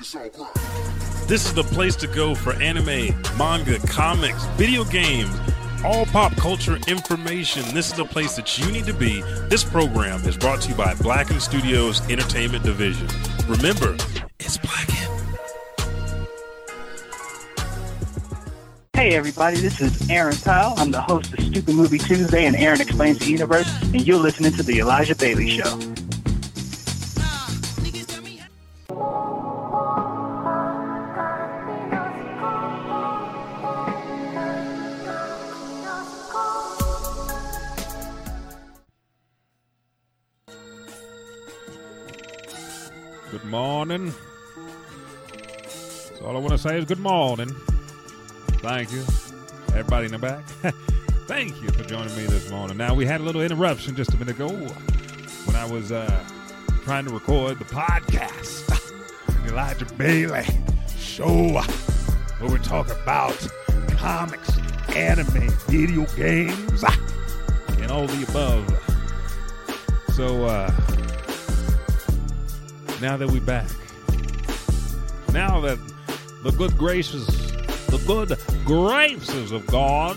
This is the place to go for anime, manga, comics, video games, all pop culture information. This is the place that you need to be. This program is brought to you by Blacken Studios Entertainment Division. Remember, it's Blacken. Hey everybody, this is Aaron Powell. I'm the host of Stupid Movie Tuesday and Aaron Explains the Universe, and you're listening to The Elijah Bailey Show. Morning. So all I want to say is good morning. Thank you. Everybody in the back. Thank you for joining me this morning. Now we had a little interruption just a minute ago when I was uh, trying to record the podcast. Elijah Bailey show where we talk about comics, anime, video games, and all the above. So uh now that we're back, now that the good graces, the good graces of God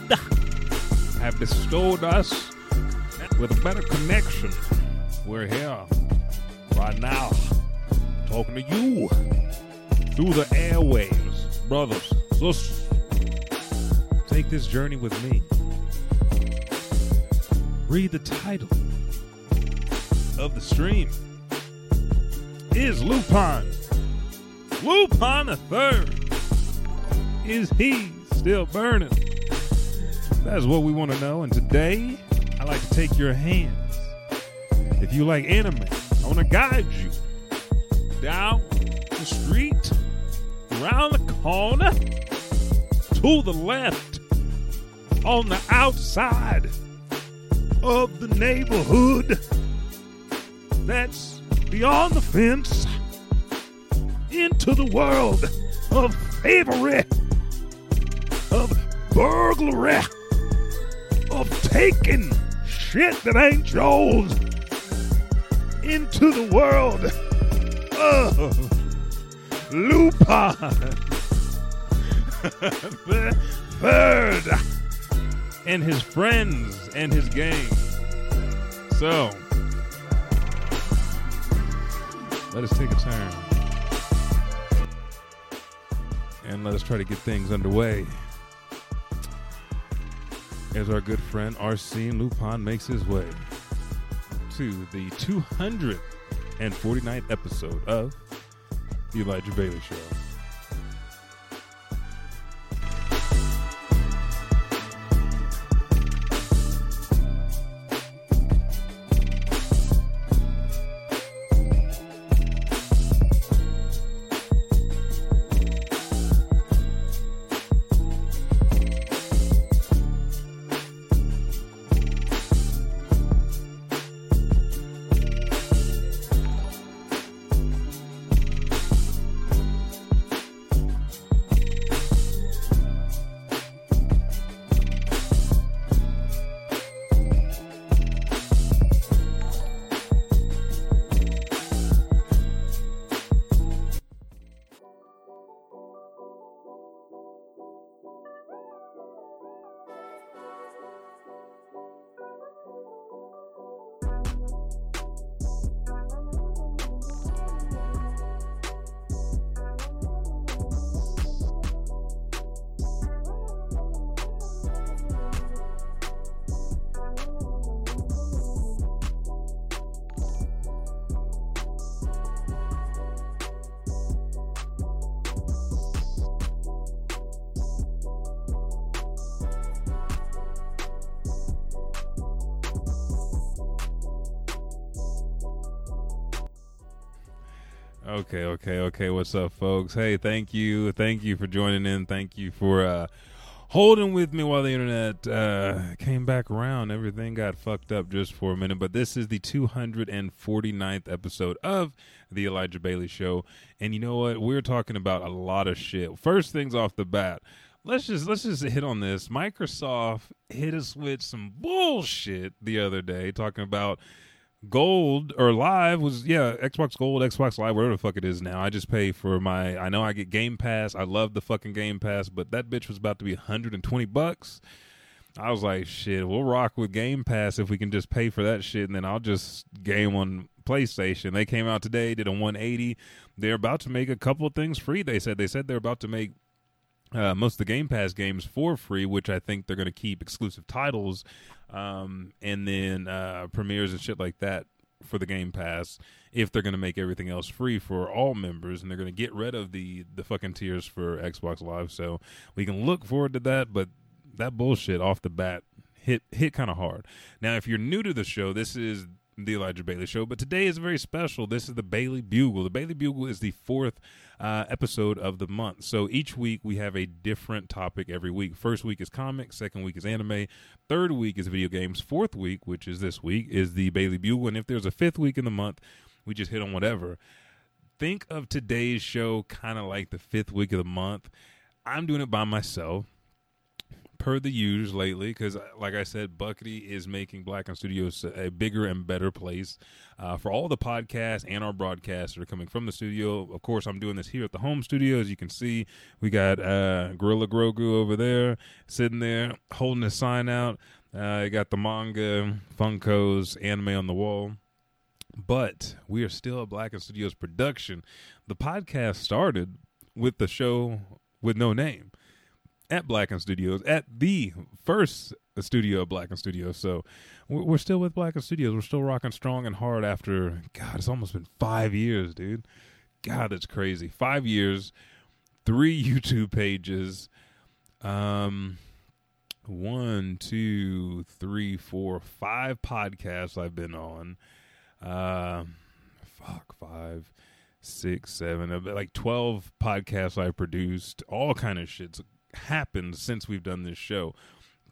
have bestowed us with a better connection, we're here right now talking to you through the airwaves, brothers, sisters. Take this journey with me. Read the title of the stream is Lupin. Lupin the Third. Is he still burning? That's what we want to know. And today, I like to take your hands. If you like anime, I want to guide you down the street, around the corner, to the left, on the outside of the neighborhood. That's beyond the fence into the world of thievery, of burglary, of taking shit that ain't yours into the world of Lupin. the and his friends and his gang. So, let us take a turn and let us try to get things underway. As our good friend Arsene Lupin makes his way to the 249th episode of The Elijah Bailey Show. Okay, okay, okay. What's up, folks? Hey, thank you, thank you for joining in. Thank you for uh, holding with me while the internet uh, came back around. Everything got fucked up just for a minute, but this is the 249th episode of the Elijah Bailey Show, and you know what? We're talking about a lot of shit. First things off the bat. Let's just let's just hit on this. Microsoft hit us with some bullshit the other day, talking about Gold or Live was yeah Xbox Gold, Xbox Live, whatever the fuck it is now. I just pay for my. I know I get Game Pass. I love the fucking Game Pass, but that bitch was about to be 120 bucks. I was like, shit, we'll rock with Game Pass if we can just pay for that shit, and then I'll just game on PlayStation. They came out today, did a 180. They're about to make a couple of things free. They said they said they're about to make uh, most of the Game Pass games for free, which I think they're going to keep exclusive titles, um, and then uh, premieres and shit like that for the Game Pass. If they're going to make everything else free for all members, and they're going to get rid of the the fucking tiers for Xbox Live, so we can look forward to that. But that bullshit off the bat hit hit kind of hard. Now, if you're new to the show, this is the Elijah Bailey Show, but today is very special. This is the Bailey Bugle. The Bailey Bugle is the fourth uh, episode of the month. So each week we have a different topic every week. First week is comics, second week is anime, third week is video games, fourth week, which is this week, is the Bailey Bugle. And if there's a fifth week in the month, we just hit on whatever. Think of today's show kind of like the fifth week of the month. I'm doing it by myself per the usual lately because like i said buckety is making Blacken Studios a bigger and better place uh, for all the podcasts and our broadcasts that are coming from the studio. Of course i'm doing this here at the home studio as you can see. We got uh, gorilla grogu over there sitting there holding his sign out. Uh, got the manga funkos anime on the wall. But we are still a Blacken Studios production. The podcast started with the show with no name at Blacken Studios, at the first studio of Blacken Studios. So we're, still with Blacken Studios. We're still rocking strong and hard after, God, it's almost been five years, dude. God, that's crazy. Five years, three YouTube pages, um, one, two, three, four, five podcasts I've been on. Uh, fuck, five, six, seven, like 12 podcasts I produced, all kind of shit happened since we've done this show.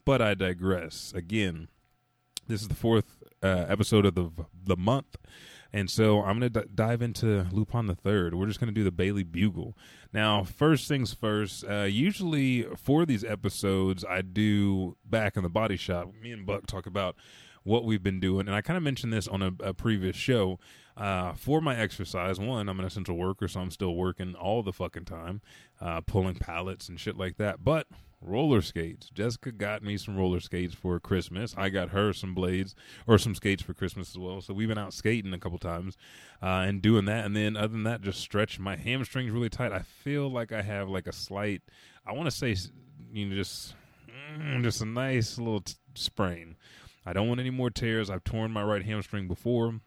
But I digress. Again, this is the fourth uh, episode of the the month, and so I'm going to d- dive into Lupin the Third. We're just going to do the Bailey Bugle. Now, first things first. Uh, usually for these episodes, I do back in the body shop. Me and Buck talk about what we've been doing, and I kind of mentioned this on a, a previous show. Uh, for my exercise, one, I'm an essential worker, so I'm still working all the fucking time, uh, pulling pallets and shit like that. But roller skates. Jessica got me some roller skates for Christmas. I got her some blades or some skates for Christmas as well. So we've been out skating a couple times uh, and doing that. And then other than that, just stretch my hamstrings really tight. I feel like I have like a slight, I want to say, you know, just mm, just a nice little t- sprain. I don't want any more tears. I've torn my right hamstring before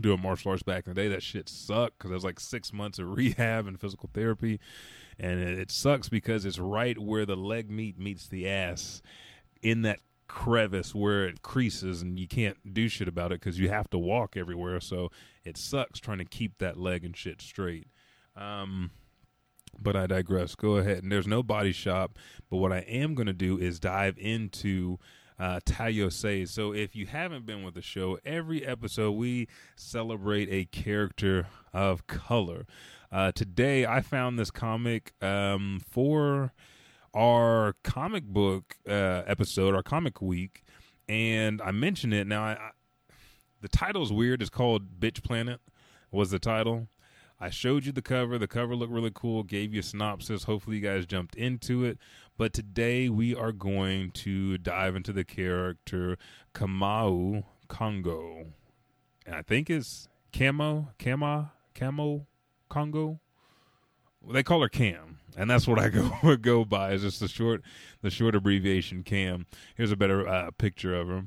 doing martial arts back in the day. That shit sucked because it was like six months of rehab and physical therapy, and it, it sucks because it's right where the leg meat meets the ass in that crevice where it creases and you can't do shit about it because you have to walk everywhere. So it sucks trying to keep that leg and shit straight. Um but i digress. Go ahead. And there's no body shop but what i am going to do is dive into uh, Tayo says. So if you haven't been with the show, every episode we celebrate a character of color. Uh, today I found this comic um, for our comic book uh, episode, our comic week, and I mentioned it. Now, I, I, the title's weird. It's called Bitch Planet. Was the title? I showed you the cover. The cover looked really cool. Gave you a synopsis. Hopefully, you guys jumped into it. But today we are going to dive into the character Kamau Congo. And I think it's Camo, Kama, Camo, Congo. They call her Cam, and that's what I go go by. Is just the short the short abbreviation Cam. Here's a better uh, picture of her.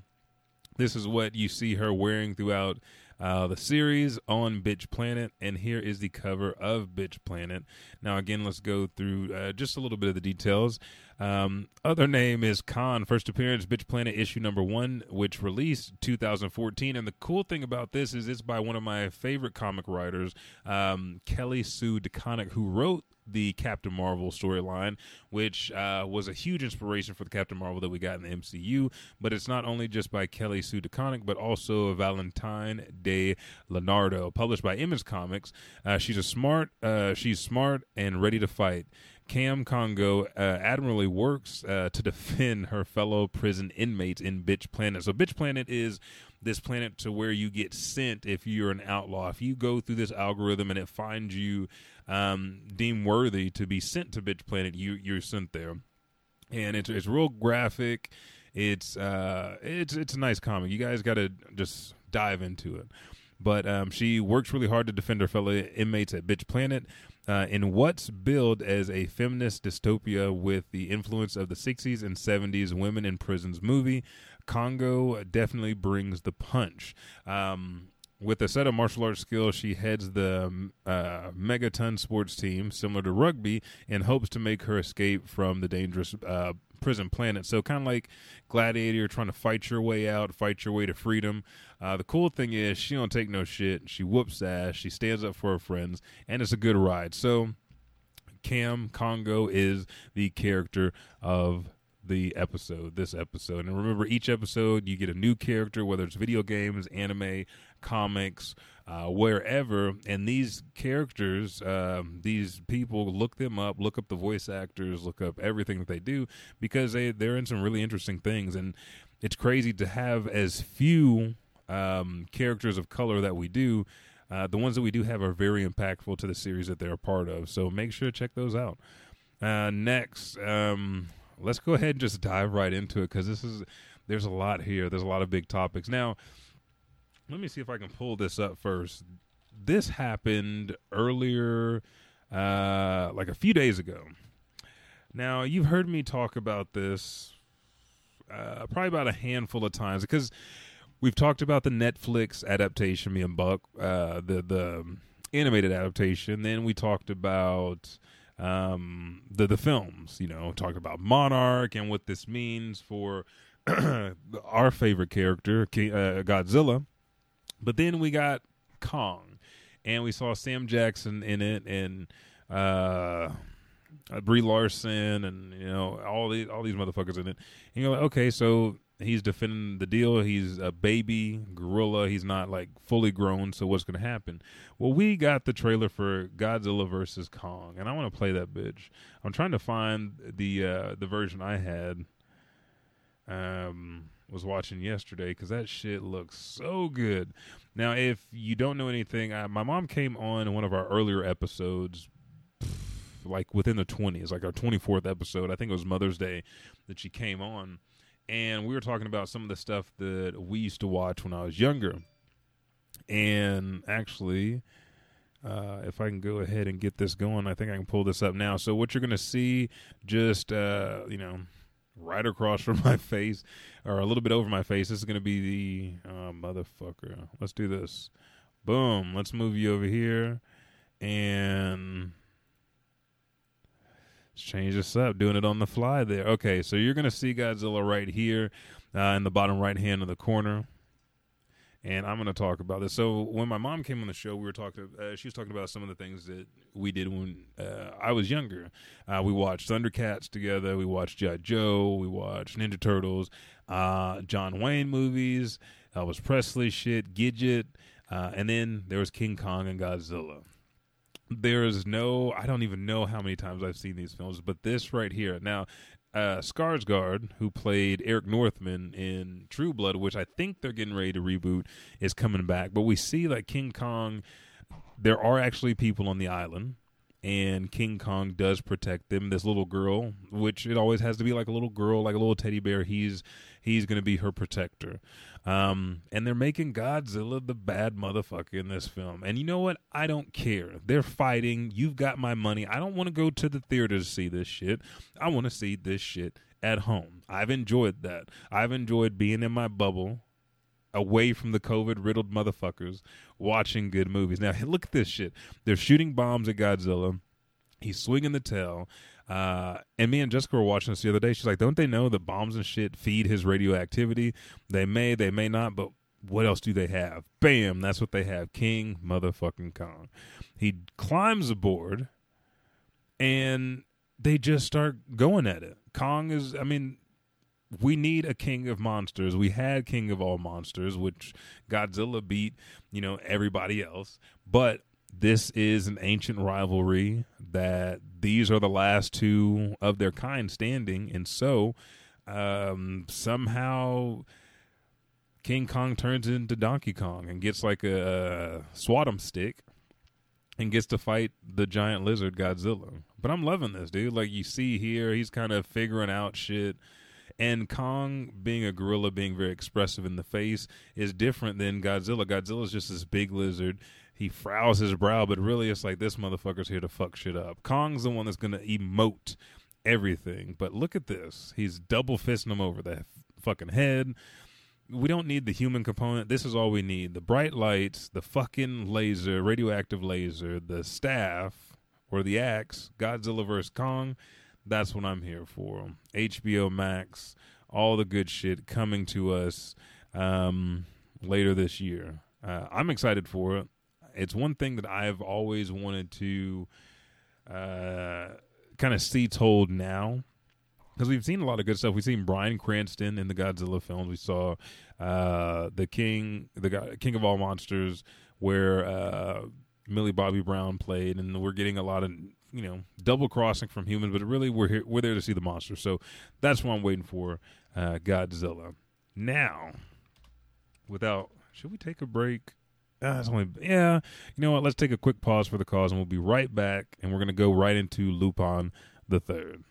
This is what you see her wearing throughout uh, the series on Bitch Planet, and here is the cover of Bitch Planet. Now, again, let's go through uh, just a little bit of the details. Um, other name is Khan. First appearance, Bitch Planet issue number one, which released 2014. And the cool thing about this is it's by one of my favorite comic writers, um, Kelly Sue DeConnick, who wrote the Captain Marvel storyline, which uh, was a huge inspiration for the Captain Marvel that we got in the MCU. But it's not only just by Kelly Sue DeConnick, but also Valentine De Landro, published by Image Comics. Uh, she's a smart, uh, she's smart and ready to fight. Cam Congo uh, admirably works uh, to defend her fellow prison inmates in Bitch Planet. So, Bitch Planet is this planet to where you get sent if you're an outlaw. If you go through this algorithm and it finds you um, deemed worthy to be sent to Bitch Planet, you you're sent there. And it's it's real graphic. It's uh it's it's a nice comic. You guys got to just dive into it. But um, she works really hard to defend her fellow inmates at Bitch Planet. Uh, in what's billed as a feminist dystopia with the influence of the 60s and 70s women in prisons movie, Congo definitely brings the punch. Um, with a set of martial arts skills, she heads the uh, Megaton sports team, similar to rugby, and hopes to make her escape from the dangerous uh, prison planet. So kind of like Gladiator, trying to fight your way out, fight your way to freedom. Uh, the cool thing is she don't take no shit. She whoops ass. She stands up for her friends, and it's a good ride. So Cam Congo is the character of the episode, this episode. And remember, each episode you get a new character, whether it's video games, anime, comics, uh, wherever. And these characters, uh, these people, look them up, look up the voice actors, look up everything that they do because they they're in some really interesting things. And it's crazy to have as few um, characters of color that we do. Uh, the ones that we do have are very impactful to the series that they're a part of. So make sure to check those out. Uh, next, um, let's go ahead and just dive right into it because this is there's a lot here. There's a lot of big topics. Now, let me see if I can pull this up first. This happened earlier, uh, like a few days ago. Now, you've heard me talk about this uh, probably about a handful of times because we've talked about the Netflix adaptation, me and Buck, uh, the the animated adaptation. Then we talked about um, the the films. You know, talked about Monarch and what this means for our favorite character, uh, Godzilla. But then we got Kong, and we saw Sam Jackson in it, and uh, Brie Larson, and you know all these all these motherfuckers in it. And you're like, okay, so he's defending the deal. He's a baby gorilla. He's not like fully grown. So what's going to happen? Well, we got the trailer for Godzilla versus Kong, and I want to play that bitch. I'm trying to find the uh, the version I had. Um, was watching yesterday because that shit looks so good. Now, if you don't know anything, I, my mom came on in one of our earlier episodes, like within the 20s, like our 24th episode. I think it was Mother's Day that she came on and we were talking about some of the stuff that we used to watch when I was younger. And actually, uh, if I can go ahead and get this going, I think I can pull this up now. So what you're going to see, just uh, you know, right across from my face, or a little bit over my face, this is going to be the uh, motherfucker. Let's do this. Boom. Let's move you over here, and Let's change this up, doing it on the fly there. Okay, so you're going to see Godzilla right here uh, in the bottom right hand of the corner. And I'm going to talk about this. So when my mom came on the show, we were talking. Uh, she was talking about some of the things that we did when uh, I was younger. Uh, we watched Thundercats together. We watched G.I. Joe. We watched Ninja Turtles, uh, John Wayne movies, Elvis Presley shit, Gidget, uh, and then there was King Kong and Godzilla there is no i don't even know how many times i've seen these films but this right here now uh skarsgård who played eric northman in true blood which i think they're getting ready to reboot is coming back. But we see like king kong there are actually people on the island and King Kong does protect them. This little girl, which it always has to be like a little girl, like a little teddy bear. He's he's going to be her protector. Um, and they're making Godzilla the bad motherfucker in this film. And you know what? I don't care. They're fighting. You've got my money. I don't want to go to the theater to see this shit. I want to see this shit at home. I've enjoyed that. I've enjoyed being in my bubble away from the COVID riddled motherfuckers watching good movies. Now, look at this shit. They're shooting bombs at Godzilla. He's swinging the tail. Uh, and me and Jessica were watching this the other day. She's like, don't they know that bombs and shit feed his radioactivity? They may, they may not, but what else do they have? Bam, that's what they have. King motherfucking Kong. He climbs aboard and they just start going at it. Kong is, I mean, we need a king of monsters. We had King of all monsters, which Godzilla beat, you know, everybody else. But this is an ancient rivalry that these are the last two of their kind standing, and so um, somehow King Kong turns into Donkey Kong and gets like a, a swat stick and gets to fight the giant lizard Godzilla. But I'm loving this, dude. Like you see here, he's kind of figuring out shit. And Kong, being a gorilla, being very expressive in the face, is different than Godzilla. Godzilla's just this big lizard. He frowns his brow, but really it's like this motherfucker's here to fuck shit up. Kong's the one that's going to emote everything. But look at this. He's double fisting him over the fucking head we don't need the human component. This is all we need: the bright lights, the fucking laser, radioactive laser, the staff or the axe, Godzilla vs Kong. That's what I'm here for. HBO Max, all the good shit coming to us um, later this year. Uh, I'm excited for it. It's one thing that I've always wanted to uh, kind of see told now because we've seen a lot of good stuff. We've seen Bryan Cranston in the Godzilla films. We saw uh, the King, the King of All Monsters, where uh, Millie Bobby Brown played, and we're getting a lot of you know double crossing from humans. But really, we're here, we're there to see the monster. So that's what I'm waiting for. Uh, Godzilla. Now, without, should we take a break? Uh, only, yeah, you know what? Let's take a quick pause for the cause, and we'll be right back. And we're gonna go right into Lupin the Third.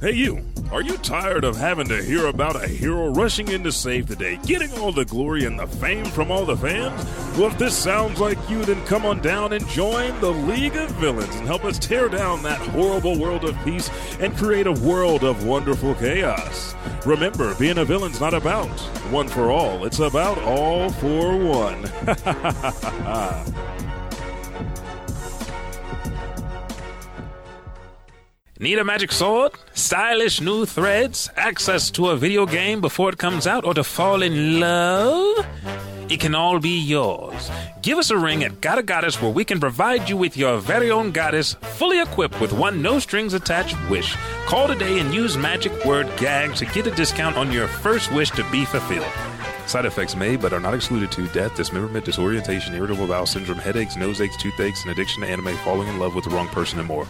Hey, you! Are you tired of having to hear about a hero rushing in to save the day, getting all the glory and the fame from all the fans? Well, if this sounds like you, then come on down and join the League of Villains and help us tear down that horrible world of peace and create a world of wonderful chaos. Remember, being a villain's not about one for all, it's about all for one. Need a magic sword? Stylish new threads? Access to a video game before it comes out? Or to fall in love? It can all be yours. Give us a ring at Gotta Goddess where we can provide you with your very own goddess, fully equipped with one no strings attached wish. Call today and use magic word GAG to get a discount on your first wish to be fulfilled. Side effects may but are not excluded to death, dismemberment, disorientation, irritable bowel syndrome, headaches, nose aches, toothaches, and addiction to anime, falling in love with the wrong person, and more.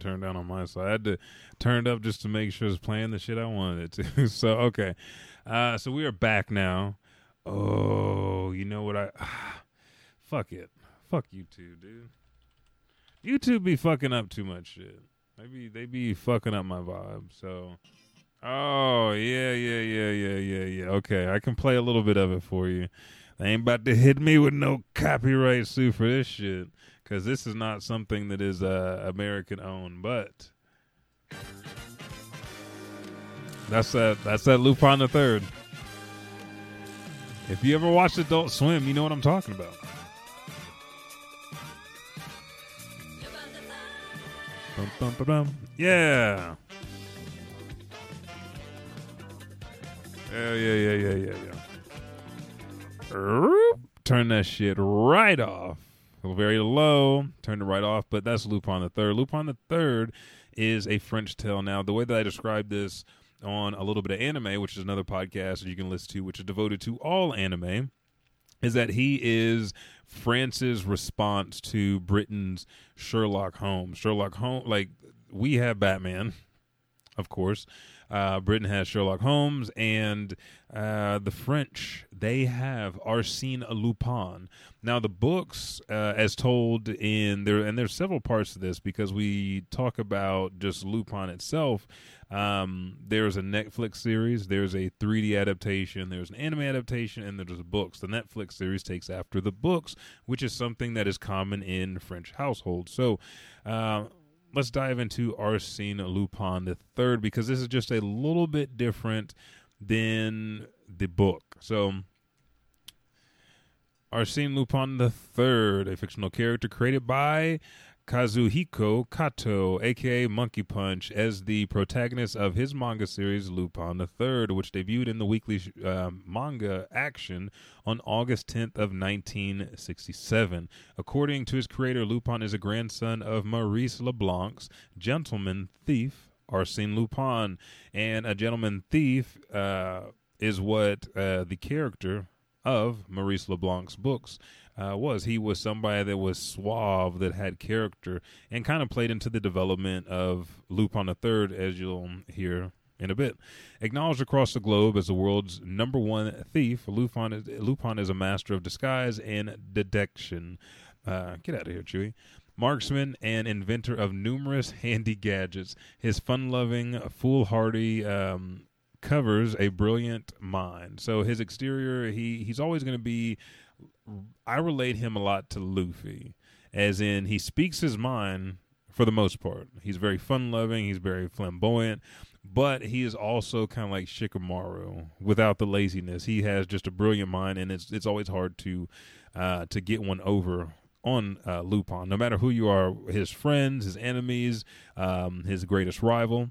Let me turn down on my side. I had to turn it up just to make sure it's playing the shit I wanted it to. so okay, uh, so we are back now. Oh, you know what I? Ah, fuck it. Fuck YouTube, dude. YouTube be fucking up too much shit. Maybe they be fucking up my vibe. So, oh yeah, yeah, yeah, yeah, yeah, yeah. Okay, I can play a little bit of it for you. They ain't about to hit me with no copyright suit for this shit because this is not something that is uh, American owned. But that's that. That's that Lupin the Third. If you ever watched Adult Swim, you know what I'm talking about. Bum, bum, bum, yeah. Yeah, yeah, yeah, yeah, yeah, yeah. Turn that shit right off very low, turned it right off. But that's Lupin the Third. Lupin the Third is a French tale. Now, the way that I describe this on a little bit of anime, which is another podcast that you can listen to, which is devoted to all anime, is that he is France's response to Britain's Sherlock Holmes. Sherlock Holmes, like we have Batman, of course, uh, Britain has Sherlock Holmes, and uh, the French they have Arsène Lupin. Now, the books, uh, as told in there, and there's several parts to this because we talk about just Lupin itself. Um, there's a Netflix series, there's a 3D adaptation, there's an anime adaptation, and there's books. The Netflix series takes after the books, which is something that is common in French households. So, uh, let's dive into Arsène Lupin the third because this is just a little bit different than the book. So, Arsène Lupin the third, a fictional character created by Kazuhiko Kato, aka Monkey Punch, as the protagonist of his manga series Lupin III, which debuted in the weekly uh, manga Action on August 10th of 1967. According to his creator, Lupin is a grandson of Maurice Leblanc's gentleman thief Arsène Lupin, and a gentleman thief uh, is what uh, the character of Maurice LeBlanc's books uh, was. He was somebody that was suave, that had character, and kind of played into the development of Lupin the Third, as you'll hear in a bit. Acknowledged across the globe as the world's number one thief, Lupin is, Lupin is a master of disguise and detection. Uh, get out of here, Chewie. Marksman and inventor of numerous handy gadgets. His fun loving, foolhardy um, covers a brilliant mind. So his exterior, he, he's always going to be. I relate him a lot to Luffy, as in he speaks his mind for the most part. He's very fun loving, he's very flamboyant, but he is also kind of like Shikamaru without the laziness. He has just a brilliant mind, and it's it's always hard to uh, to get one over on uh, Lupin, no matter who you are, his friends, his enemies, um, his greatest rival.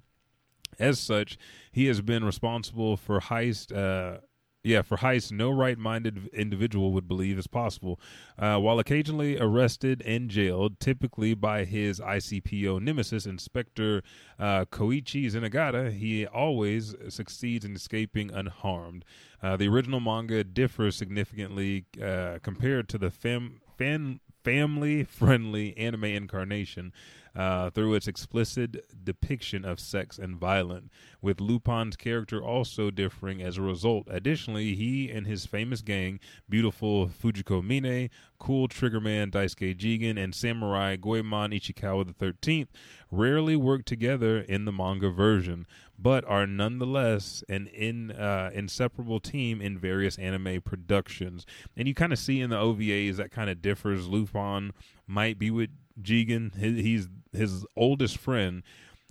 As such, he has been responsible for heist. Uh, yeah, for heists no right-minded individual would believe is possible. Uh, while occasionally arrested and jailed, typically by his ICPO nemesis, Inspector uh, Koichi Zenigata, he always succeeds in escaping unharmed. Uh, the original manga differs significantly uh, compared to the fam- fan family friendly anime incarnation uh, through its explicit depiction of sex and violence, with Lupin's character also differing as a result. Additionally, he and his famous gang, beautiful Fujiko Mine, cool Triggerman Daisuke Jigen, and samurai Goemon Ishikawa XIII, rarely work together in the manga version, but are nonetheless an in, uh, inseparable team in various anime productions. And you kind of see in the OVAs that kind of differs. Lupin might be with Jigen. He's his oldest friend.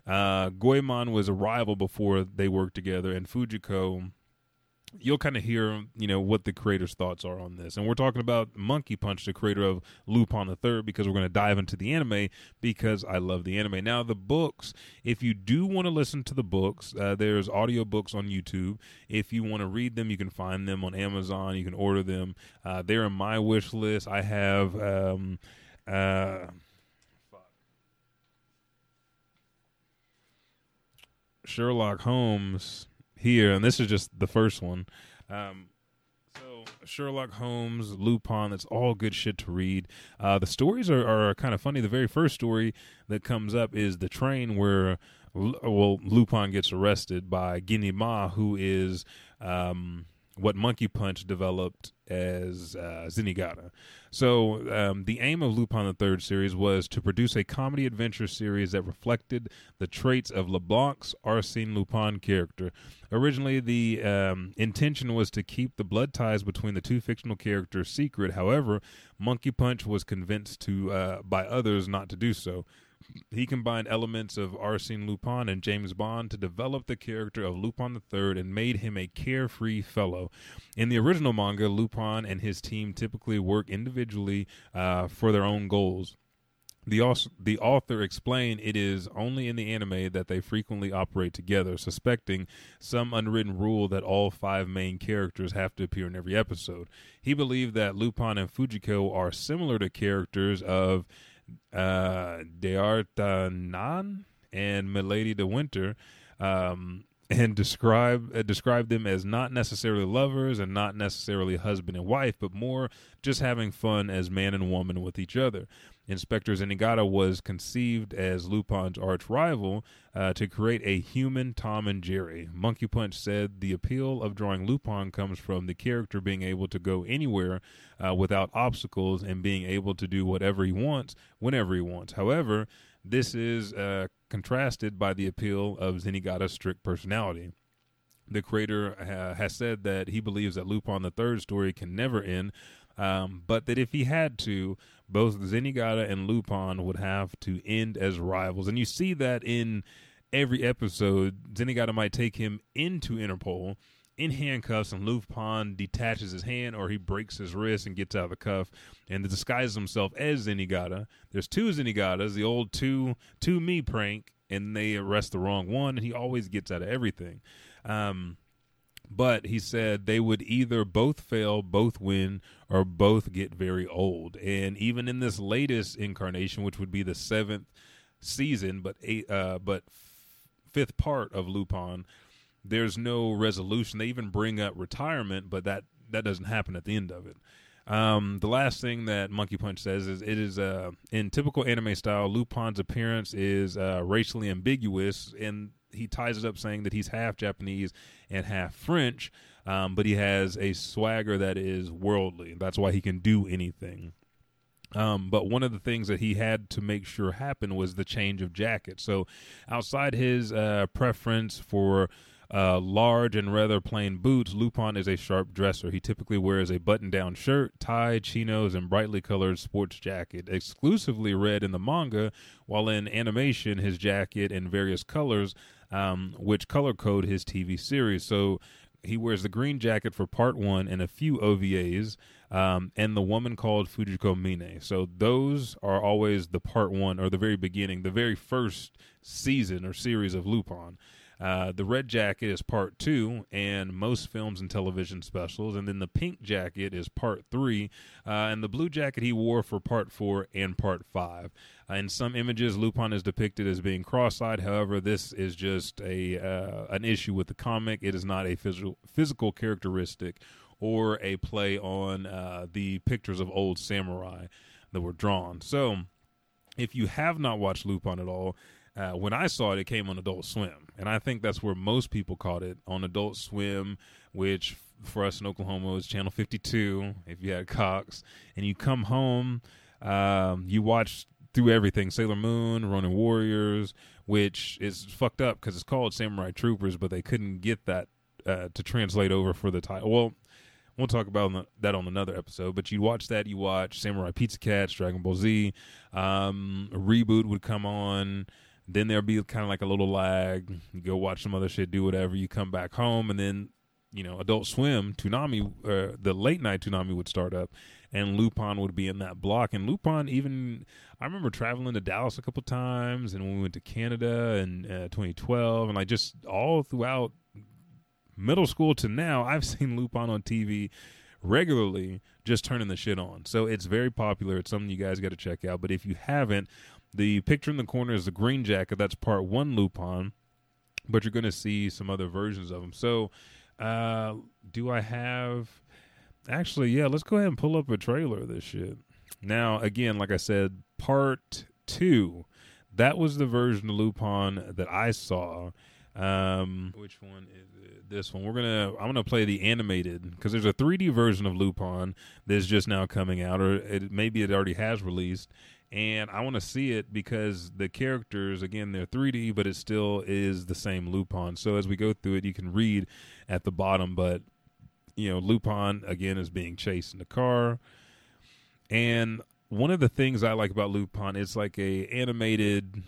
Uh, Goemon was a rival before they worked together, and Fujiko. You'll kind of hear, you know, what the creator's thoughts are on this, and we're talking about Monkey Punch, the creator of Lupin the Third, because we're going to dive into the anime because I love the anime. Now, the books, if you do want to listen to the books, uh, there's audio books on YouTube. If you want to read them, you can find them on Amazon. You can order them. Uh, they're in my wish list. I have. Um, uh, Sherlock Holmes here, and this is just the first one. Um, so Sherlock Holmes, Lupin, that's all good shit to read. Uh, the stories are, are kind of funny. The very first story that comes up is the train where well Lupin gets arrested by Ganimard, who is um, what Monkey Punch developed as uh, Zenigata. So um, the aim of Lupin the Third series was to produce a comedy adventure series that reflected the traits of LeBlanc's Arsène Lupin character. Originally, the um, intention was to keep the blood ties between the two fictional characters secret. However, Monkey Punch was convinced to uh, by others not to do so. He combined elements of Arsène Lupin and James Bond to develop the character of Lupin III and made him a carefree fellow. In the original manga, Lupin and his team typically work individually uh, for their own goals. The, the author explained it is only in the anime that they frequently operate together, suspecting some unwritten rule that all five main characters have to appear in every episode. He believed that Lupin and Fujiko are similar to characters of uh, D'Artagnan and Milady de Winter, um, and describe uh, describe them as not necessarily lovers and not necessarily husband and wife, but more just having fun as man and woman with each other. Inspector Zenigata was conceived as Lupin's arch rival uh, to create a human Tom and Jerry. Monkey Punch said the appeal of drawing Lupin comes from the character being able to go anywhere uh, without obstacles and being able to do whatever he wants whenever he wants. However, this is uh, contrasted by the appeal of Zenigata's strict personality. The creator uh, has said that he believes that Lupin the Third story can never end, um, but that if he had to, both Zenigata and Lupin would have to end as rivals. And you see that in every episode. Zenigata might take him into Interpol in handcuffs, and Lupin detaches his hand or he breaks his wrist and gets out of the cuff and disguises himself as Zenigata. There's two Zenigatas, the old two two me prank, and they arrest the wrong one, and he always gets out of everything. Um, but he said they would either both fail, both win, or both get very old. And even in this latest incarnation, which would be the seventh season, but eight, uh, but fifth part of Lupin, there's no resolution. They even bring up retirement, but that that doesn't happen at the end of it. Um, the last thing that Monkey Punch says is it is uh, in typical anime style. Lupin's appearance is uh, racially ambiguous, and he ties it up saying that he's half Japanese and half French, um, but he has a swagger that is worldly. That's why he can do anything. Um, but one of the things that he had to make sure happen was the change of jacket. So, outside his uh, preference for uh, large and rather plain boots, Lupin is a sharp dresser. He typically wears a button down shirt, tie, chinos, and brightly colored sports jacket, exclusively red in the manga, while in animation, his jacket in various colors, um, which color code his TV series. So, he wears the green jacket for part one and a few OVAs um, and the woman called Fujiko Mine. So those are always the part one or the very beginning, the very first season or series of Lupin. Uh, the red jacket is part two, and most films and television specials. And then the pink jacket is part three, uh, and the blue jacket he wore for part four and part five. Uh, in some images, Lupin is depicted as being cross-eyed. However, this is just a uh, an issue with the comic. It is not a physical physical characteristic or a play on uh, the pictures of old samurai that were drawn. So, if you have not watched Lupin at all, uh, when I saw it, it came on Adult Swim, and I think that's where most people caught it on Adult Swim, which for us in Oklahoma was Channel 52. If you had Cox, and you come home, um, you watch through everything Sailor Moon, Ronin Warriors, which is fucked up because it's called Samurai Troopers, but they couldn't get that uh, to translate over for the title. Well, We'll talk about that on another episode. But you watch that, you watch Samurai Pizza Cats, Dragon Ball Z. Um, reboot would come on. Then there'll be kind of like a little lag. You go watch some other shit, do whatever. You come back home, and then you know Adult Swim, Toonami, uh, the late night Toonami would start up, and Lupin would be in that block. And Lupin, even I remember traveling to Dallas a couple times, and when we went to Canada in uh, 2012, and like just all throughout middle school to now, I've seen Lupin on TV regularly just turning the shit on. So it's very popular. It's something you guys got to check out. But if you haven't, the picture in the corner is the green jacket. That's part one Lupin. But you're going to see some other versions of him. So, uh, do I have. Actually, yeah, let's go ahead and pull up a trailer of this shit. Now, again, like I said, part two. That was the version of Lupin that I saw. Um, which one is it? This one. We're gonna. I'm gonna play the animated because there's a 3D version of Lupin that's just now coming out, or it, maybe it already has released. And I want to see it because the characters, again, they're 3D, but it still is the same Lupin. So as we go through it, you can read at the bottom, but you know, Lupin again is being chased in the car. And one of the things I like about Lupin, it's like a animated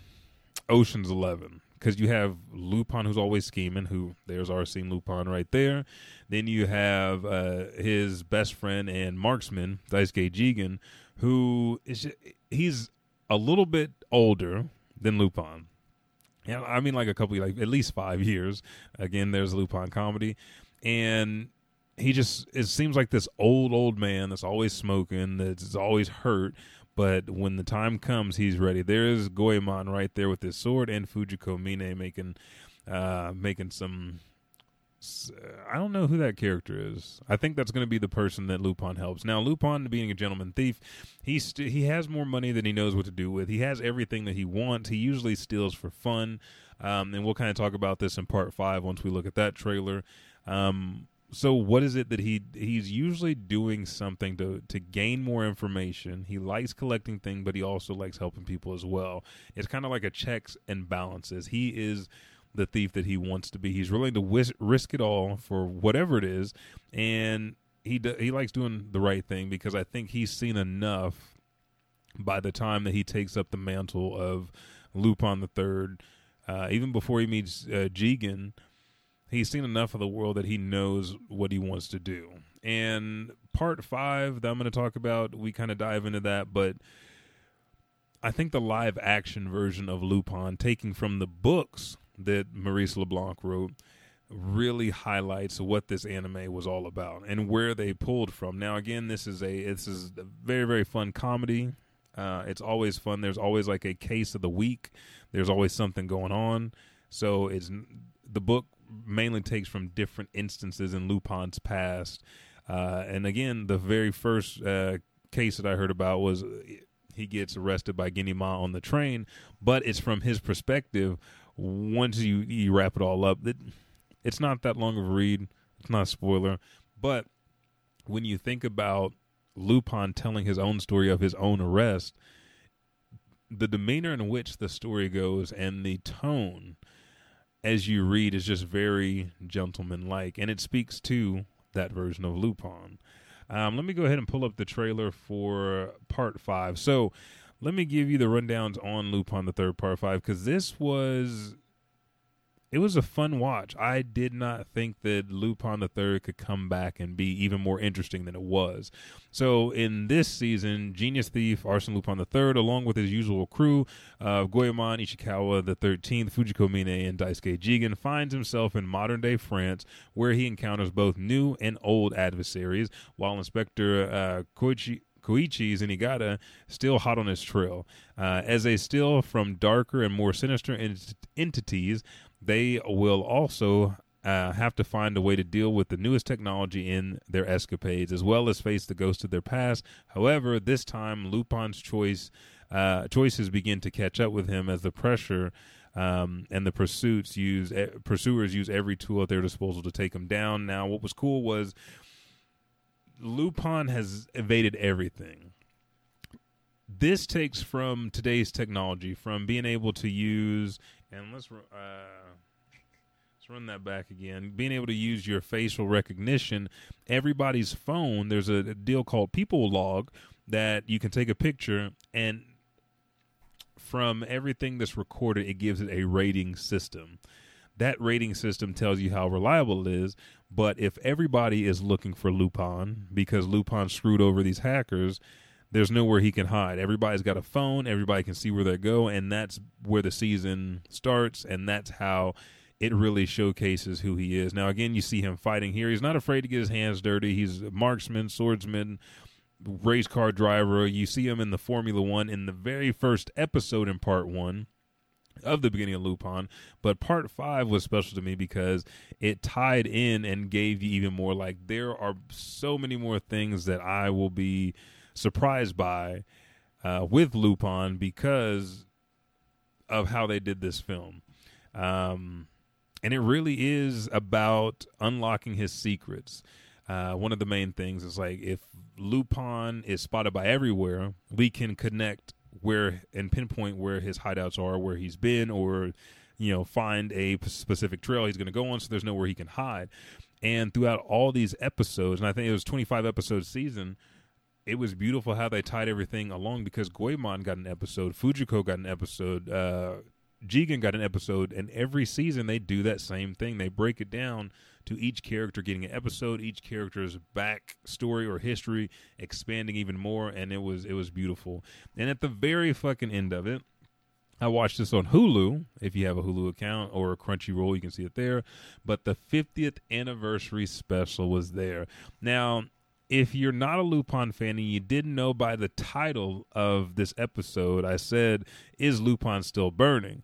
Ocean's Eleven because you have Lupin who's always scheming. Who there's Arsène Lupin right there. Then you have uh, his best friend and marksman Daisuke Jigen, who is he's a little bit older than Lupin. Yeah, I mean like a couple like at least five years. Again, there's Lupin comedy, and he just it seems like this old old man that's always smoking, that's always hurt, but when the time comes, he's ready. There is Goemon right there with his sword, and Fujiko Mine making uh, making some. I don't know who that character is. I think that's going to be the person that Lupin helps. Now, Lupin, being a gentleman thief, he st- he has more money than he knows what to do with. He has everything that he wants. He usually steals for fun, um, and we'll kind of talk about this in part five once we look at that trailer. Um, so what is it that he he's usually doing something to to gain more information he likes collecting things but he also likes helping people as well it's kind of like a checks and balances he is the thief that he wants to be he's willing to whis- risk it all for whatever it is and he he likes doing the right thing because i think he's seen enough by the time that he takes up the mantle of lupin the third uh, even before he meets uh, Jigen, he's seen enough of the world that he knows what he wants to do. And part five that I'm going to talk about, we kind of dive into that, but I think the live action version of Lupin, taking from the books that Maurice LeBlanc wrote, really highlights what this anime was all about and where they pulled from. Now, again, this is a this is a very very fun comedy. Uh, it's always fun. There's always like a case of the week. There's always something going on. So it's the book mainly takes from different instances in Lupin's past. Uh, and again, the very first uh, case that I heard about was he gets arrested by Ganimard on the train, but it's from his perspective. Once you you wrap it all up, it, it's not that long of a read. It's not a spoiler, but when you think about Lupin telling his own story of his own arrest, the demeanor in which the story goes and the tone as you read is just very gentlemanlike, and it speaks to that version of Lupin. Um, let me go ahead and pull up the trailer for part five. So, let me give you the rundowns on Lupin the Third Part Five because this was it was a fun watch. I did not think that Lupin the Third could come back and be even more interesting than it was. So in this season, Genius Thief Arsene Lupin the Third, along with his usual crew of uh, Goemon Ishikawa the Thirteenth, Fujiko Mine, and Daisuke Jigen, finds himself in modern day France, where he encounters both new and old adversaries, while Inspector uh, Koichi. Koichi Zenigata still hot on his trail. Uh, as they steal from darker and more sinister ent- entities, they will also uh, have to find a way to deal with the newest technology in their escapades, as well as face the ghosts of their past. However, this time Lupin's choice uh, choices begin to catch up with him as the pressure um, and the pursuits use uh, pursuers use every tool at their disposal to take him down. Now, what was cool was Lupin has evaded everything. This takes from today's technology, from being able to use and let's uh, let's run that back again. Being able to use your facial recognition, everybody's phone. There's a, a deal called People Log that you can take a picture and from everything that's recorded, it gives it a rating system. That rating system tells you how reliable it is. But if everybody is looking for Lupin because Lupin screwed over these hackers, there's nowhere he can hide. Everybody's got a phone, everybody can see where they go, and that's where the season starts, and that's how it really showcases who he is. Now, again, you see him fighting here. He's not afraid to get his hands dirty. He's a marksman, swordsman, race car driver. You see him in the Formula One in the very first episode in part one of the beginning of Lupin, but part five was special to me because it tied in and gave you even more. Like, there are so many more things that I will be surprised by uh, with Lupin because of how they did this film. Um, and it really is about unlocking his secrets. Uh, one of the main things is like if Lupin is spotted by everywhere, we can connect where and pinpoint where his hideouts are, where he's been, or you know, find a specific trail he's going to go on. So there's nowhere he can hide. And throughout all these episodes, and I think it was 25 episode season, it was beautiful how they tied everything along because Goemon got an episode, Fujiko got an episode, uh, Jigen got an episode, and every season they do that same thing. They break it down to each character getting an episode, each character's backstory or history expanding even more, and it was it was beautiful. And at the very fucking end of it, I watched this on Hulu. If you have a Hulu account or a Crunchyroll, you can see it there. But the 50th anniversary special was there. Now, if you're not a Lupin fan and you didn't know by the title of this episode, I said, Is Lupin still burning?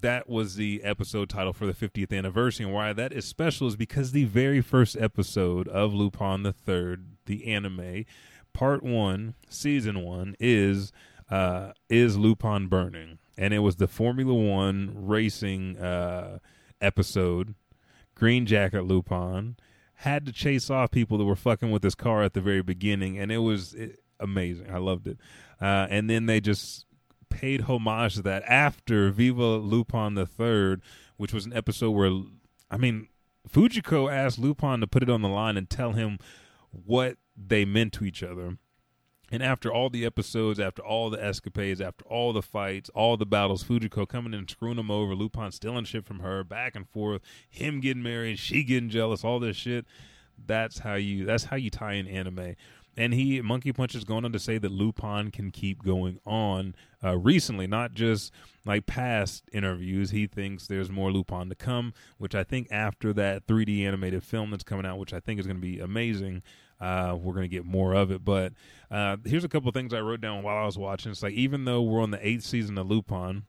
That was the episode title for the 50th anniversary. And why that is special is because the very first episode of Lupin the Third, the anime, part one, season one, is uh, is Lupin burning, and it was the Formula One racing uh, episode. Green Jacket Lupin had to chase off people that were fucking with his car at the very beginning, and it was it, amazing. I loved it. Uh, and then they just paid homage to that after Viva Lupin the Third, which was an episode where, I mean, Fujiko asked Lupin to put it on the line and tell him what they meant to each other. And after all the episodes, after all the escapades, after all the fights, all the battles, Fujiko coming in and screwing him over, Lupin stealing shit from her, back and forth, him getting married, she getting jealous, all this shit. That's how you that's how you tie in anime. And he Monkey Punch is going on to say that Lupin can keep going on. Uh, recently, not just like past interviews, he thinks there's more Lupin to come. Which I think after that 3D animated film that's coming out, which I think is going to be amazing, uh, we're going to get more of it. But uh, here's a couple things I wrote down while I was watching. It's like even though we're on the eighth season of Lupin,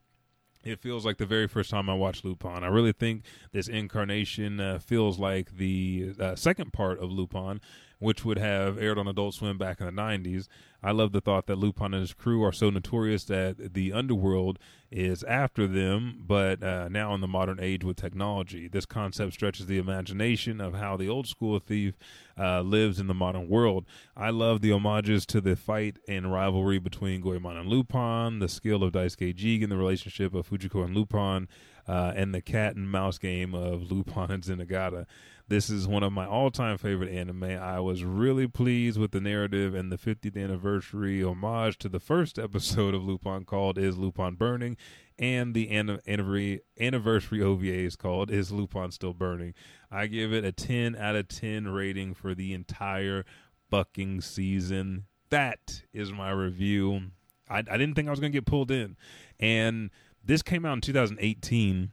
it feels like the very first time I watched Lupin. I really think this incarnation uh, feels like the uh, second part of Lupin, which would have aired on Adult Swim back in the 90s. I love the thought that Lupin and his crew are so notorious that the underworld is after them, but uh, now in the modern age with technology. This concept stretches the imagination of how the old school thief uh, lives in the modern world. I love the homages to the fight and rivalry between Goemon and Lupin, the skill of Daisuke Jigen, the relationship of Fujiko and Lupin, uh, and the cat and mouse game of Lupin and Zenigata. This is one of my all time favorite anime. I was really pleased with the narrative and the 50th anniversary homage to the first episode of Lupin called Is Lupin Burning? And the anniversary, anniversary OVA is called Is Lupin Still Burning? I give it a 10 out of 10 rating for the entire fucking season. That is my review. I, I didn't think I was going to get pulled in. And this came out in 2018.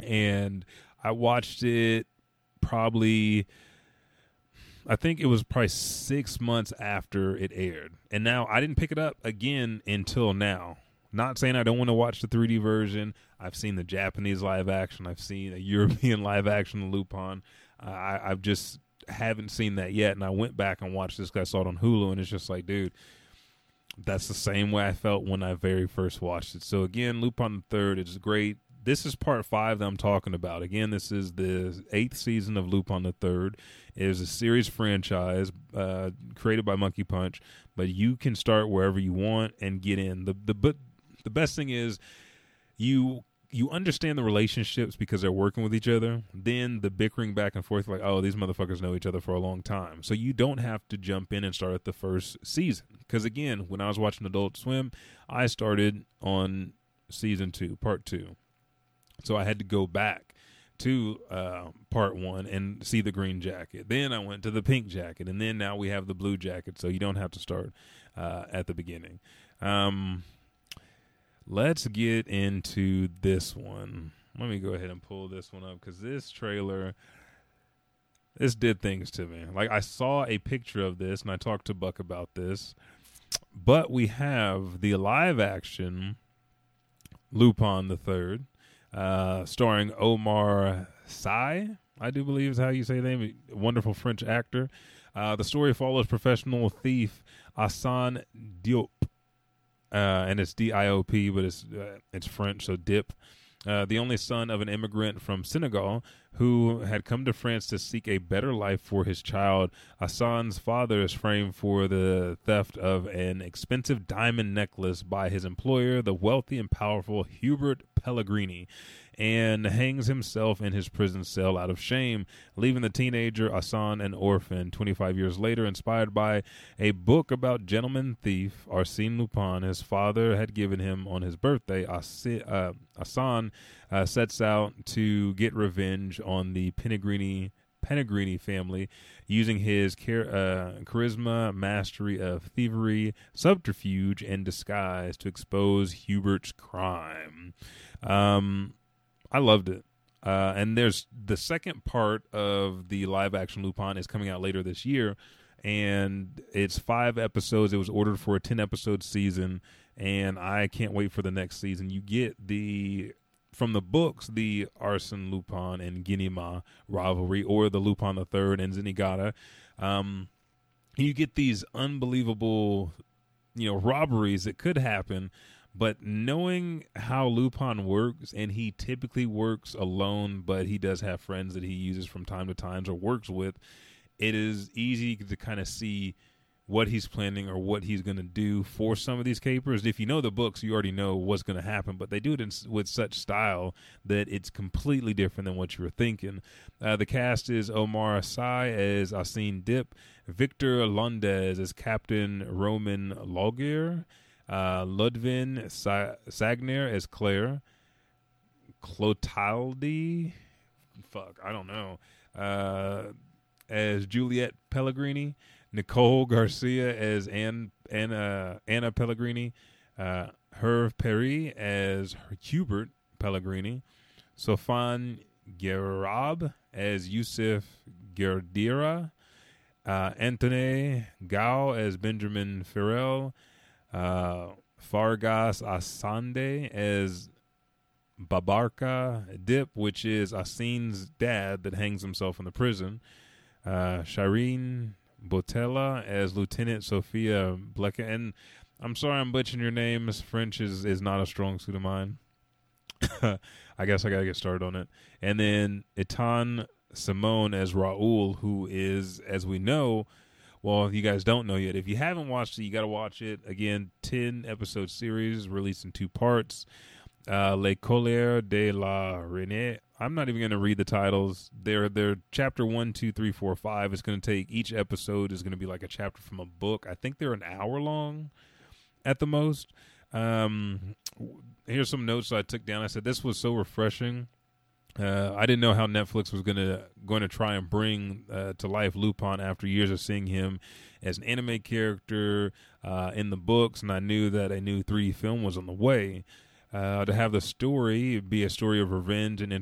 And I watched it probably I think it was probably six months after it aired. And now I didn't pick it up again until now. Not saying I don't want to watch the 3D version. I've seen the Japanese live action. I've seen a European live action Lupin. I, I've just haven't seen that yet. And I went back and watched this. I saw it on Hulu, and it's just like, dude, that's the same way I felt when I very first watched it. So again, Lupin the Third is great this is part five that I'm talking about. Again, this is the eighth season of Lupin the Third. It is a series franchise uh, created by Monkey Punch, but you can start wherever you want and get in. the the But the best thing is you you understand the relationships because they're working with each other. Then the bickering back and forth, like, oh, these motherfuckers know each other for a long time. So you don't have to jump in and start at the first season. Because again, when I was watching Adult Swim, I started on season two, part two. So I had to go back to uh, part one and see the green jacket. Then I went to the pink jacket, and then now we have the blue jacket. So you don't have to start uh, at the beginning. Um, let's get into this one. Let me go ahead and pull this one up because this trailer, this did things to me. Like I saw a picture of this, and I talked to Buck about this. But we have the live action Lupin the Third uh, starring Omar Sy, I do believe is how you say the name. Wonderful French actor. Uh, the story follows professional thief Assane Diop, uh, and it's D I O P, but it's uh, it's French, so Dip. Uh, the only son of an immigrant from Senegal who had come to France to seek a better life for his child. Assane's father is framed for the theft of an expensive diamond necklace by his employer, the wealthy and powerful Hubert Pellegrini and hangs himself in his prison cell out of shame, leaving the teenager Assane an orphan. 25 years later, inspired by a book about gentleman thief Arsène Lupin, his father had given him on his birthday, uh, uh, sets out to get revenge on the Pellegrini family using his char- uh, charisma, mastery of thievery, subterfuge, and disguise to expose Hubert's crime. Um, I loved it. Uh, and there's the second part of the live action Lupin is coming out later this year, and it's five episodes. It was ordered for a ten episode season, and I can't wait for the next season. You get the from the books the Arsène Lupin and Ganimard rivalry, or the Lupin the Third and Zenigata. Um, you get these unbelievable, you know, robberies that could happen but knowing how Lupin works, and he typically works alone, but he does have friends that he uses from time to time or works with, it is easy to kind of see what he's planning or what he's going to do for some of these capers. If you know the books, you already know what's going to happen, but they do it in, with such style that it's completely different than what you were thinking. Uh, the cast is Omar Sy as Arsène Dip, Victor Londes as Captain Roman Laugier, uh, Ludwin Sa- Sagner as Claire. Clotalde, fuck, I don't know, uh, as Juliette Pellegrini. Nicole Garcia as Anne, Anna, Anna Pellegrini. Uh, Herve Perry as Hubert Pellegrini. Sofan Gerab as Yusuf Gerdira. Uh, Anthony Gao as Benjamin Farrell uh, Fargas Asande as Babarka Dip, which is Assane's dad that hangs himself in the prison. Uh, Shireen Boutella as Lieutenant Sophia Bleka. And I'm sorry I'm butchering your name. Miss French is, is not a strong suit of mine. I guess I got to get started on it. And then Itan Simone as Raoul, who is, as we know, well, if you guys don't know yet, if you haven't watched it, you got to watch it. Again, 10 episode series released in two parts. Uh, Les Colères de la Reine. I'm not even going to read the titles. They're, they're chapter one, two, three, four, five. It's going to take each episode is going to be like a chapter from a book. I think they're an hour long at the most. Um, here's some notes I took down. I said this was so refreshing. Uh, I didn't know how Netflix was gonna going to try and bring uh, to life Lupin after years of seeing him as an anime character uh, in the books, and I knew that a new 3D film was on the way. Uh, to have the story be a story of revenge and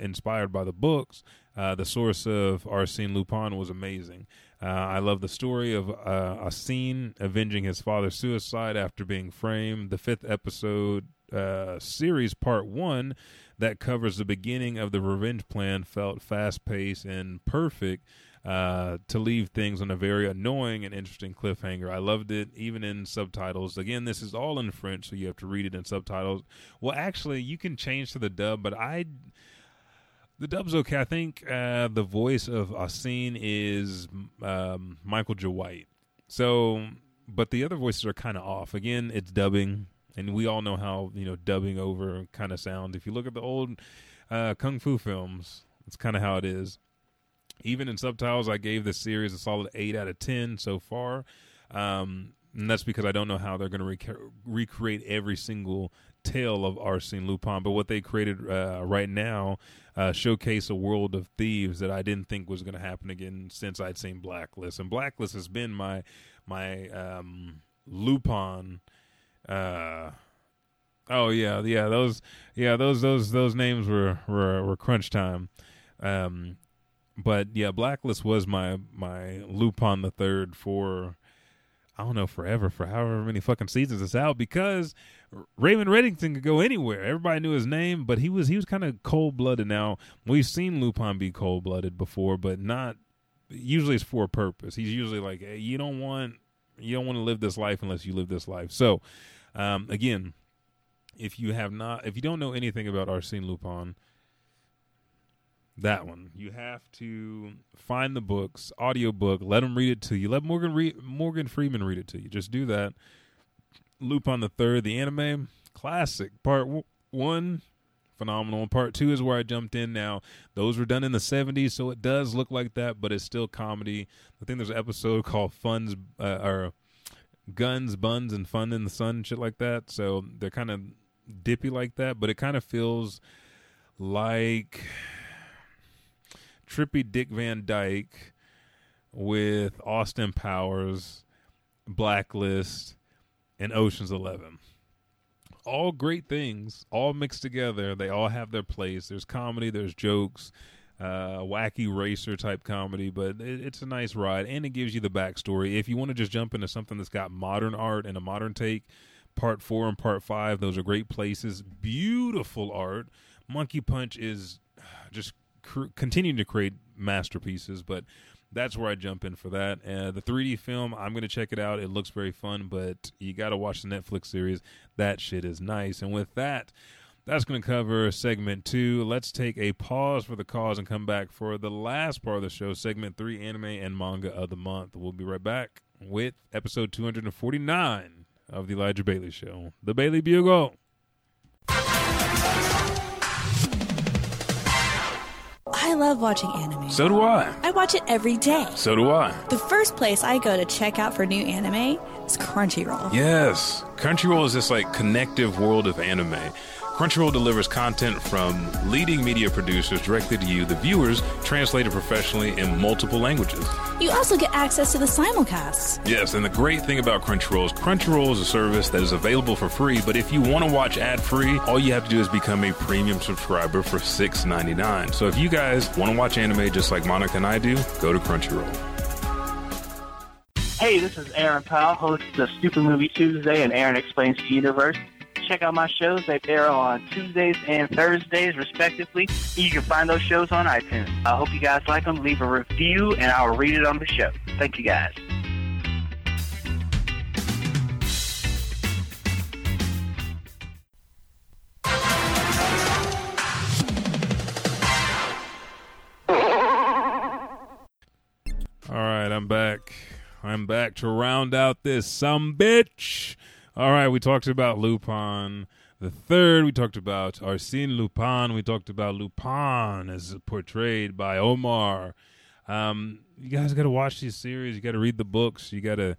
inspired by the books, uh, the source of Arsene Lupin was amazing. I love the story of uh, Arsene avenging his father's suicide after being framed. The fifth episode series, part one, that covers the beginning of the revenge plan, felt fast paced and perfect. Uh, to leave things on a very annoying and interesting cliffhanger. I loved it, even in subtitles. Again, this is all in French, so you have to read it in subtitles. Well, actually, you can change to the dub, but I. The dub's okay. I think uh, the voice of Arsene is um, Michael J. White. So, but the other voices are kind of off. Again, it's dubbing, and we all know how you know dubbing over kind of sounds. If you look at the old uh, kung fu films, it's kind of how it is even in subtitles, I gave this series a solid eight out of ten so far. Um, and that's because I don't know how they're going to rec- recreate every single tale of Arsene Lupin. But what they created uh, right now uh, showcase a world of thieves that I didn't think was going to happen again since I'd seen Blacklist. And Blacklist has been my my um, Lupin. Uh, oh yeah, yeah. Those yeah those those those names were were, were crunch time. Um, but yeah, Blacklist was my my Lupin the Third for I don't know forever for however many fucking seasons it's out because Raymond Reddington could go anywhere. Everybody knew his name, but he was he was kind of cold blooded. Now we've seen Lupin be cold blooded before, but not usually it's for a purpose. He's usually like hey, you don't want you don't want to live this life unless you live this life. So um, again, if you have not if you don't know anything about Arsene Lupin that one. You have to find the books, audiobook, let them read it to you. Let Morgan read Morgan Freeman read it to you. Just do that. Lupin the Third, the anime, classic. Part w- one, phenomenal. Part two is where I jumped in now. Those were done in the 70s, so it does look like that, but it's still comedy. I think there's an episode called Funds, uh, or Guns, Buns, and Fun in the Sun, shit like that. So they're kind of dippy like that, but it kind of feels like trippy Dick Van Dyke with Austin Powers, Blacklist, and Ocean's Eleven. All great things, all mixed together. They all have their place. There's comedy, there's jokes, uh, wacky racer type comedy, but it, it's a nice ride, and it gives you the backstory. If you want to just jump into something that's got modern art and a modern take, part four and part five, those are great places. Beautiful art. Monkey Punch is just cr- continuing to create masterpieces, but that's where I jump in for that. Uh, the 3D film, I'm going to check it out. It looks very fun, but you got to watch the Netflix series. That shit is nice. And with that, that's going to cover segment two. Let's take a pause for the cause and come back for the last part of the show, segment three anime and manga of the month. We'll be right back with episode 249 of The Elijah Bailey Show. The Bailey Bugle. I love watching anime. So do I. I watch it every day. So do I. The first place I go to check out for new anime is Crunchyroll. Yes. Crunchyroll is this like connective world of anime. Crunchyroll delivers content from leading media producers directly to you, the viewers, translated professionally in multiple languages. You also get access to the simulcasts. Yes, and the great thing about Crunchyroll is Crunchyroll is a service that is available for free, but if you want to watch ad free, all you have to do is become a premium subscriber for $6.99. So if you guys want to watch anime just like Monica and I do, go to Crunchyroll. Hey, this is Aaron Powell, host of Stupid Movie Tuesday and Aaron Explains the Universe. Check out my shows. They air on Tuesdays and Thursdays, respectively. You can find those shows on iTunes. I hope you guys like them. Leave a review, and I'll read it on the show. Thank you, guys. All right, I'm back. I'm back to round out this some bitch. All right, we talked about Lupin the third. We talked about Arsène Lupin. We talked about Lupin as portrayed by Omar. Um, you guys got to watch these series. You got to read the books. You got to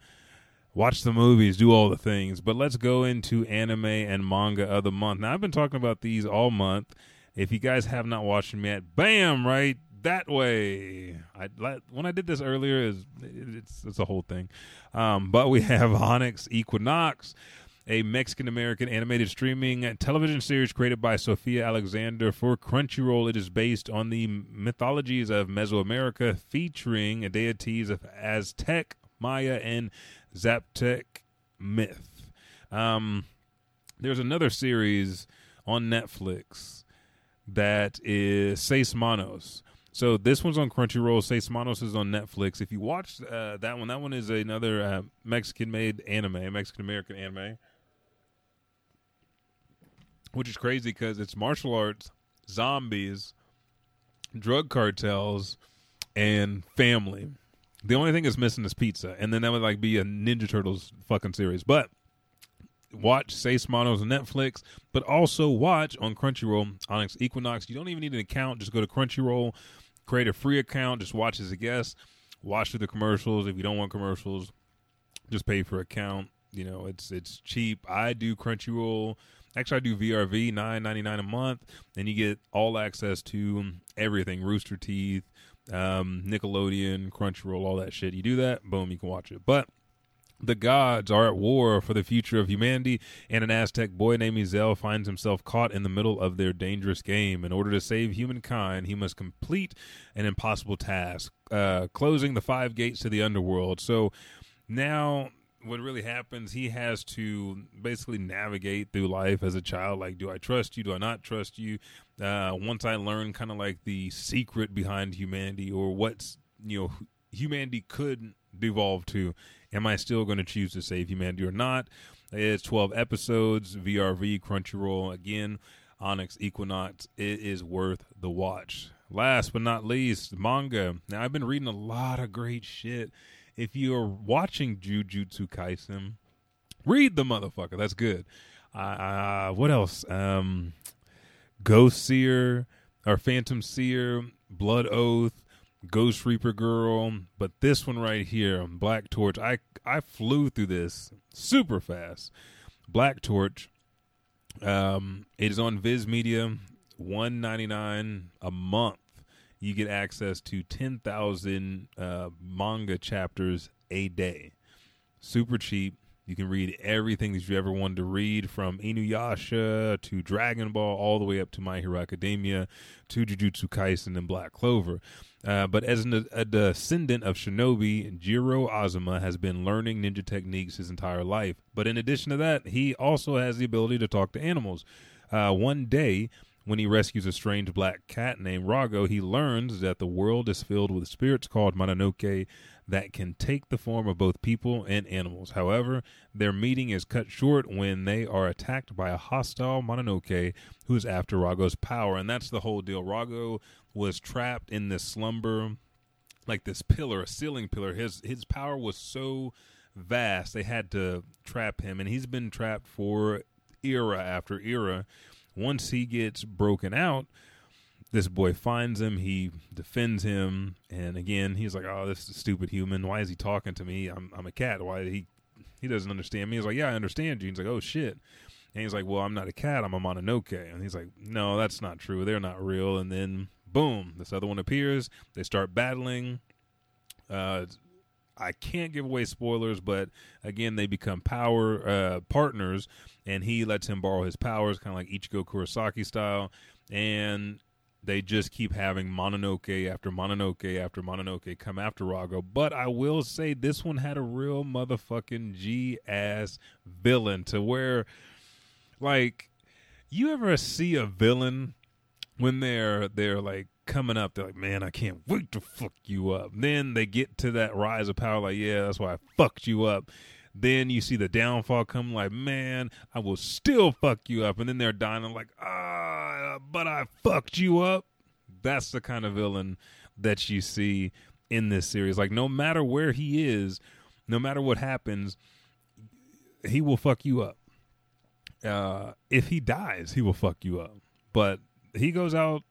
watch the movies, do all the things. But let's go into anime and manga of the month. Now, I've been talking about these all month. If you guys have not watched them yet, bam, right that way. I when I did this earlier, is it's it's a whole thing. Um, but we have Onyx Equinox, a Mexican American animated streaming television series created by Sofia Alexander for Crunchyroll. It is based on the mythologies of Mesoamerica, featuring deities of Aztec, Maya, and Zapotec myth. Um, there's another series on Netflix that is Seis Manos. So this one's on Crunchyroll. Seis Manos is on Netflix. If you watch uh, that one, that one is another uh, Mexican-made anime, Mexican-American anime, which is crazy because it's martial arts, zombies, drug cartels, and family. The only thing that's missing is pizza, and then that would like be a Ninja Turtles fucking series. But watch Seis Manos on Netflix, but also watch on Crunchyroll Onyx Equinox. You don't even need an account; just go to Crunchyroll create a free account, just watch as a guest, watch through the commercials. If you don't want commercials, just pay for account. You know, it's it's cheap. I do Crunchyroll. Actually, I do VRV nine ninety nine a month, and you get all access to everything: Rooster Teeth, um, Nickelodeon, Crunchyroll, all that shit. You do that, boom, you can watch it. But the gods are at war for the future of humanity, and an Aztec boy named Izel finds himself caught in the middle of their dangerous game. In order to save humankind, he must complete an impossible task, uh, closing the five gates to the underworld. So now what really happens he has to basically navigate through life as a child like do i trust you do i not trust you uh, once i learn kind of like the secret behind humanity or what's you know humanity could devolve to Am I still going to choose to save humanity or not? It's 12 episodes, VRV, Crunchyroll. Again, Onyx Equinox. It is worth the watch. Last but not least, manga. Now, I've been reading a lot of great shit. If you're watching Jujutsu Kaisen, read the motherfucker. That's good. Uh, what else? Um, Ghost Seer or Phantom Seer, Blood Oath, Ghost Reaper Girl, but this one right here, Black Torch. I I flew through this super fast. Black Torch. Um, it is on Viz Media, one ninety nine a month. You get access to ten thousand uh, manga chapters a day. Super cheap. You can read everything that you ever wanted to read from Inuyasha to Dragon Ball, all the way up to My Hero Academia, to Jujutsu Kaisen and Black Clover. Uh, but as an, a descendant of shinobi, Jiro Azuma has been learning ninja techniques his entire life. But in addition to that, he also has the ability to talk to animals. Uh, one day, when he rescues a strange black cat named Rago, he learns that the world is filled with spirits called Mononoke that can take the form of both people and animals. However, their meeting is cut short when they are attacked by a hostile Mononoke who's after Rago's power. And that's the whole deal. Rago was trapped in this slumber, like this pillar, a ceiling pillar. His his power was so vast they had to trap him, and he's been trapped for era after era. Once he gets broken out, this boy finds him. He defends him, and again, he's like, "Oh, this is stupid human. Why is he talking to me? I'm I'm a cat. Why he he doesn't understand me?" He's like, "Yeah, I understand you." He's like, "Oh shit." And he's like, "Well, I'm not a cat. I'm a Mononoke." And he's like, "No, that's not true. They're not real." And then boom, this other one appears. They start battling. Uh, I can't give away spoilers, but again, they become power uh, partners, and he lets him borrow his powers, kind of like Ichigo Kurosaki style, and they just keep having Mononoke after Mononoke after Mononoke come after Rago. But I will say this one had a real motherfucking G ass villain to where like you ever see a villain when they're they're like coming up they're like man i can't wait to fuck you up. Then they get to that rise of power like yeah that's why i fucked you up. Then you see the downfall come like man i will still fuck you up. And then they're dying like ah but i fucked you up that's the kind of villain that you see in this series like no matter where he is no matter what happens he will fuck you up uh, if he dies, he will fuck you up. But he goes out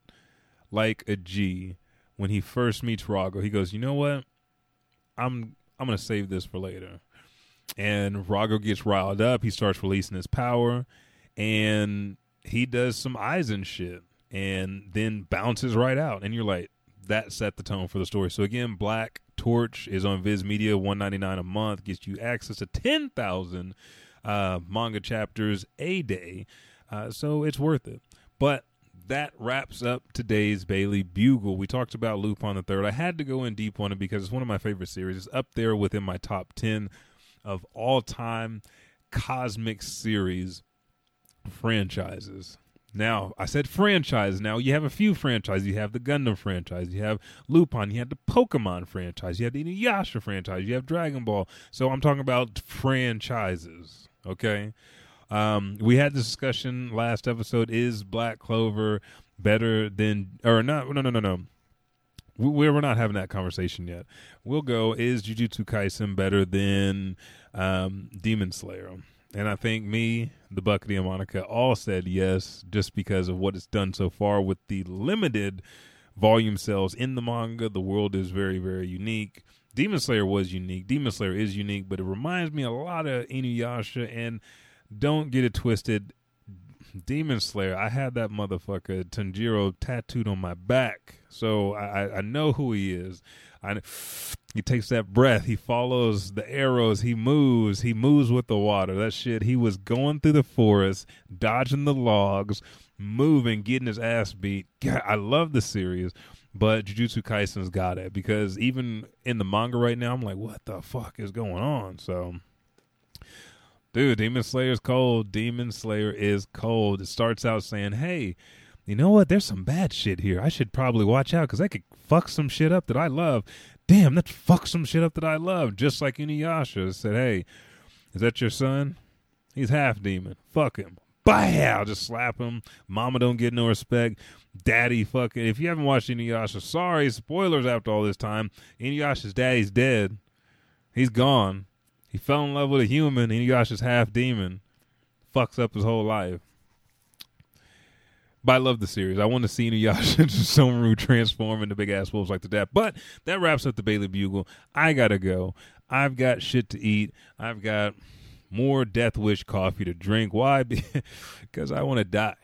like a G when he first meets Rago. He goes, "You know what? I'm I'm gonna save this for later." And Rago gets riled up. He starts releasing his power, and he does some eyes and shit, and then bounces right out. And you're like, that set the tone for the story. So again, Black Torch is on Viz Media, one ninety nine a month, gets you access to ten thousand uh, manga chapters a day. Uh, so it's worth it. But that wraps up today's Bailey Bugle. We talked about Lupin the Third. I had to go in deep on it because it's one of my favorite series. It's up there within my top ten of all time cosmic series franchises. Now, I said franchise. Now, you have a few franchises. You have the Gundam franchise. You have Lupin. You have the Pokemon franchise. You have the Inuyasha franchise. You have Dragon Ball. So I'm talking about franchises. Okay. Um, we had this discussion last episode. Is Black Clover better than, or not? No, no, no, no. We, we're not having that conversation yet. We'll go. Is Jujutsu Kaisen better than um, Demon Slayer? And I think me, the and Monica all said yes, just because of what it's done so far with the limited volume sales in the manga. The world is very, very unique. Demon Slayer was unique. Demon Slayer is unique, but it reminds me a lot of Inuyasha. And don't get it twisted. Demon Slayer, I had that motherfucker Tanjiro tattooed on my back, so I, I know who he is. I, he takes that breath, he follows the arrows, he moves, he moves with the water. That shit, he was going through the forest, dodging the logs, moving, getting his ass beat. God, I love the series. But Jujutsu Kaisen's got it because even in the manga right now, I'm like, what the fuck is going on? So, dude, Demon Slayer is cold. Demon Slayer is cold. It starts out saying, hey, you know what? There's some bad shit here. I should probably watch out because I could fuck some shit up that I love. Damn, let's fuck some shit up that I love. Just like Inuyasha said, hey, is that your son? He's half demon. Fuck him. Bam! Just slap him. Mama don't get no respect. Daddy fucking. If you haven't watched Inuyasha, sorry, spoilers after all this time. Inuyasha's daddy's dead. He's gone. He fell in love with a human. Inuyasha's half demon. Fucks up his whole life. But I love the series. I want to see Inuyasha and Somaru transform into big ass wolves like the dad. But that wraps up the Bailey Bugle. I gotta go. I've got shit to eat. I've got more Death Wish coffee to drink. Why? because I want to die.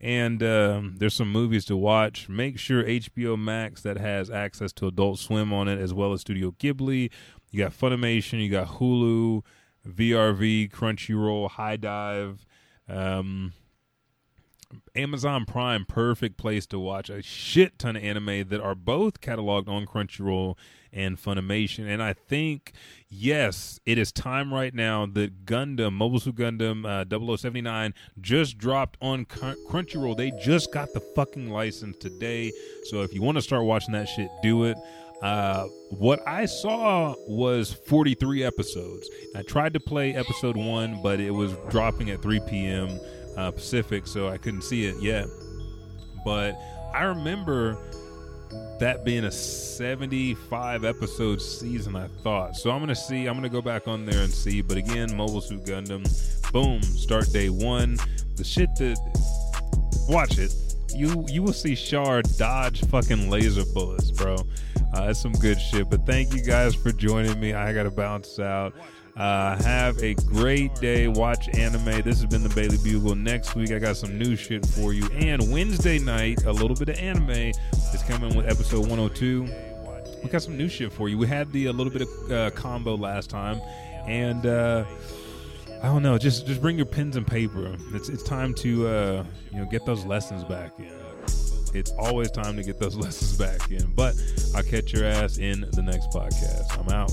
And um, there's some movies to watch. Make sure HBO Max that has access to Adult Swim on it, as well as Studio Ghibli. You got Funimation, you got Hulu, VRV, Crunchyroll, HIDIVE. Um, Amazon Prime, perfect place to watch a shit ton of anime that are both cataloged on Crunchyroll and Funimation. And I think, yes, it is time right now that Gundam, Mobile Suit Gundam uh, 0079 just dropped on Crunchyroll. They just got the fucking license today. So if you want to start watching that shit, do it. Uh, what I saw was 43 episodes. I tried to play episode one, but it was dropping at 3 p.m uh, Pacific, so I couldn't see it yet. But I remember that being a 75 episode season, I thought. So I'm going to see, I'm going to go back on there and see. But again, Mobile Suit Gundam, boom, start day one. The shit that, watch it. You you will see Char dodge fucking laser bullets, bro. Uh, that's some good shit. But thank you guys for joining me. I got to bounce out. Uh, have a great day. Watch anime. This has been the Bailey Bugle. Next week, I got some new shit for you. And Wednesday night, a little bit of anime is coming with episode 102. We got some new shit for you. We had the a little bit of uh, combo last time, and uh, I don't know. Just just bring your pens and paper. It's it's time to uh, you know get those lessons back in. It's always time to get those lessons back in. But I'll catch your ass in the next podcast. I'm out.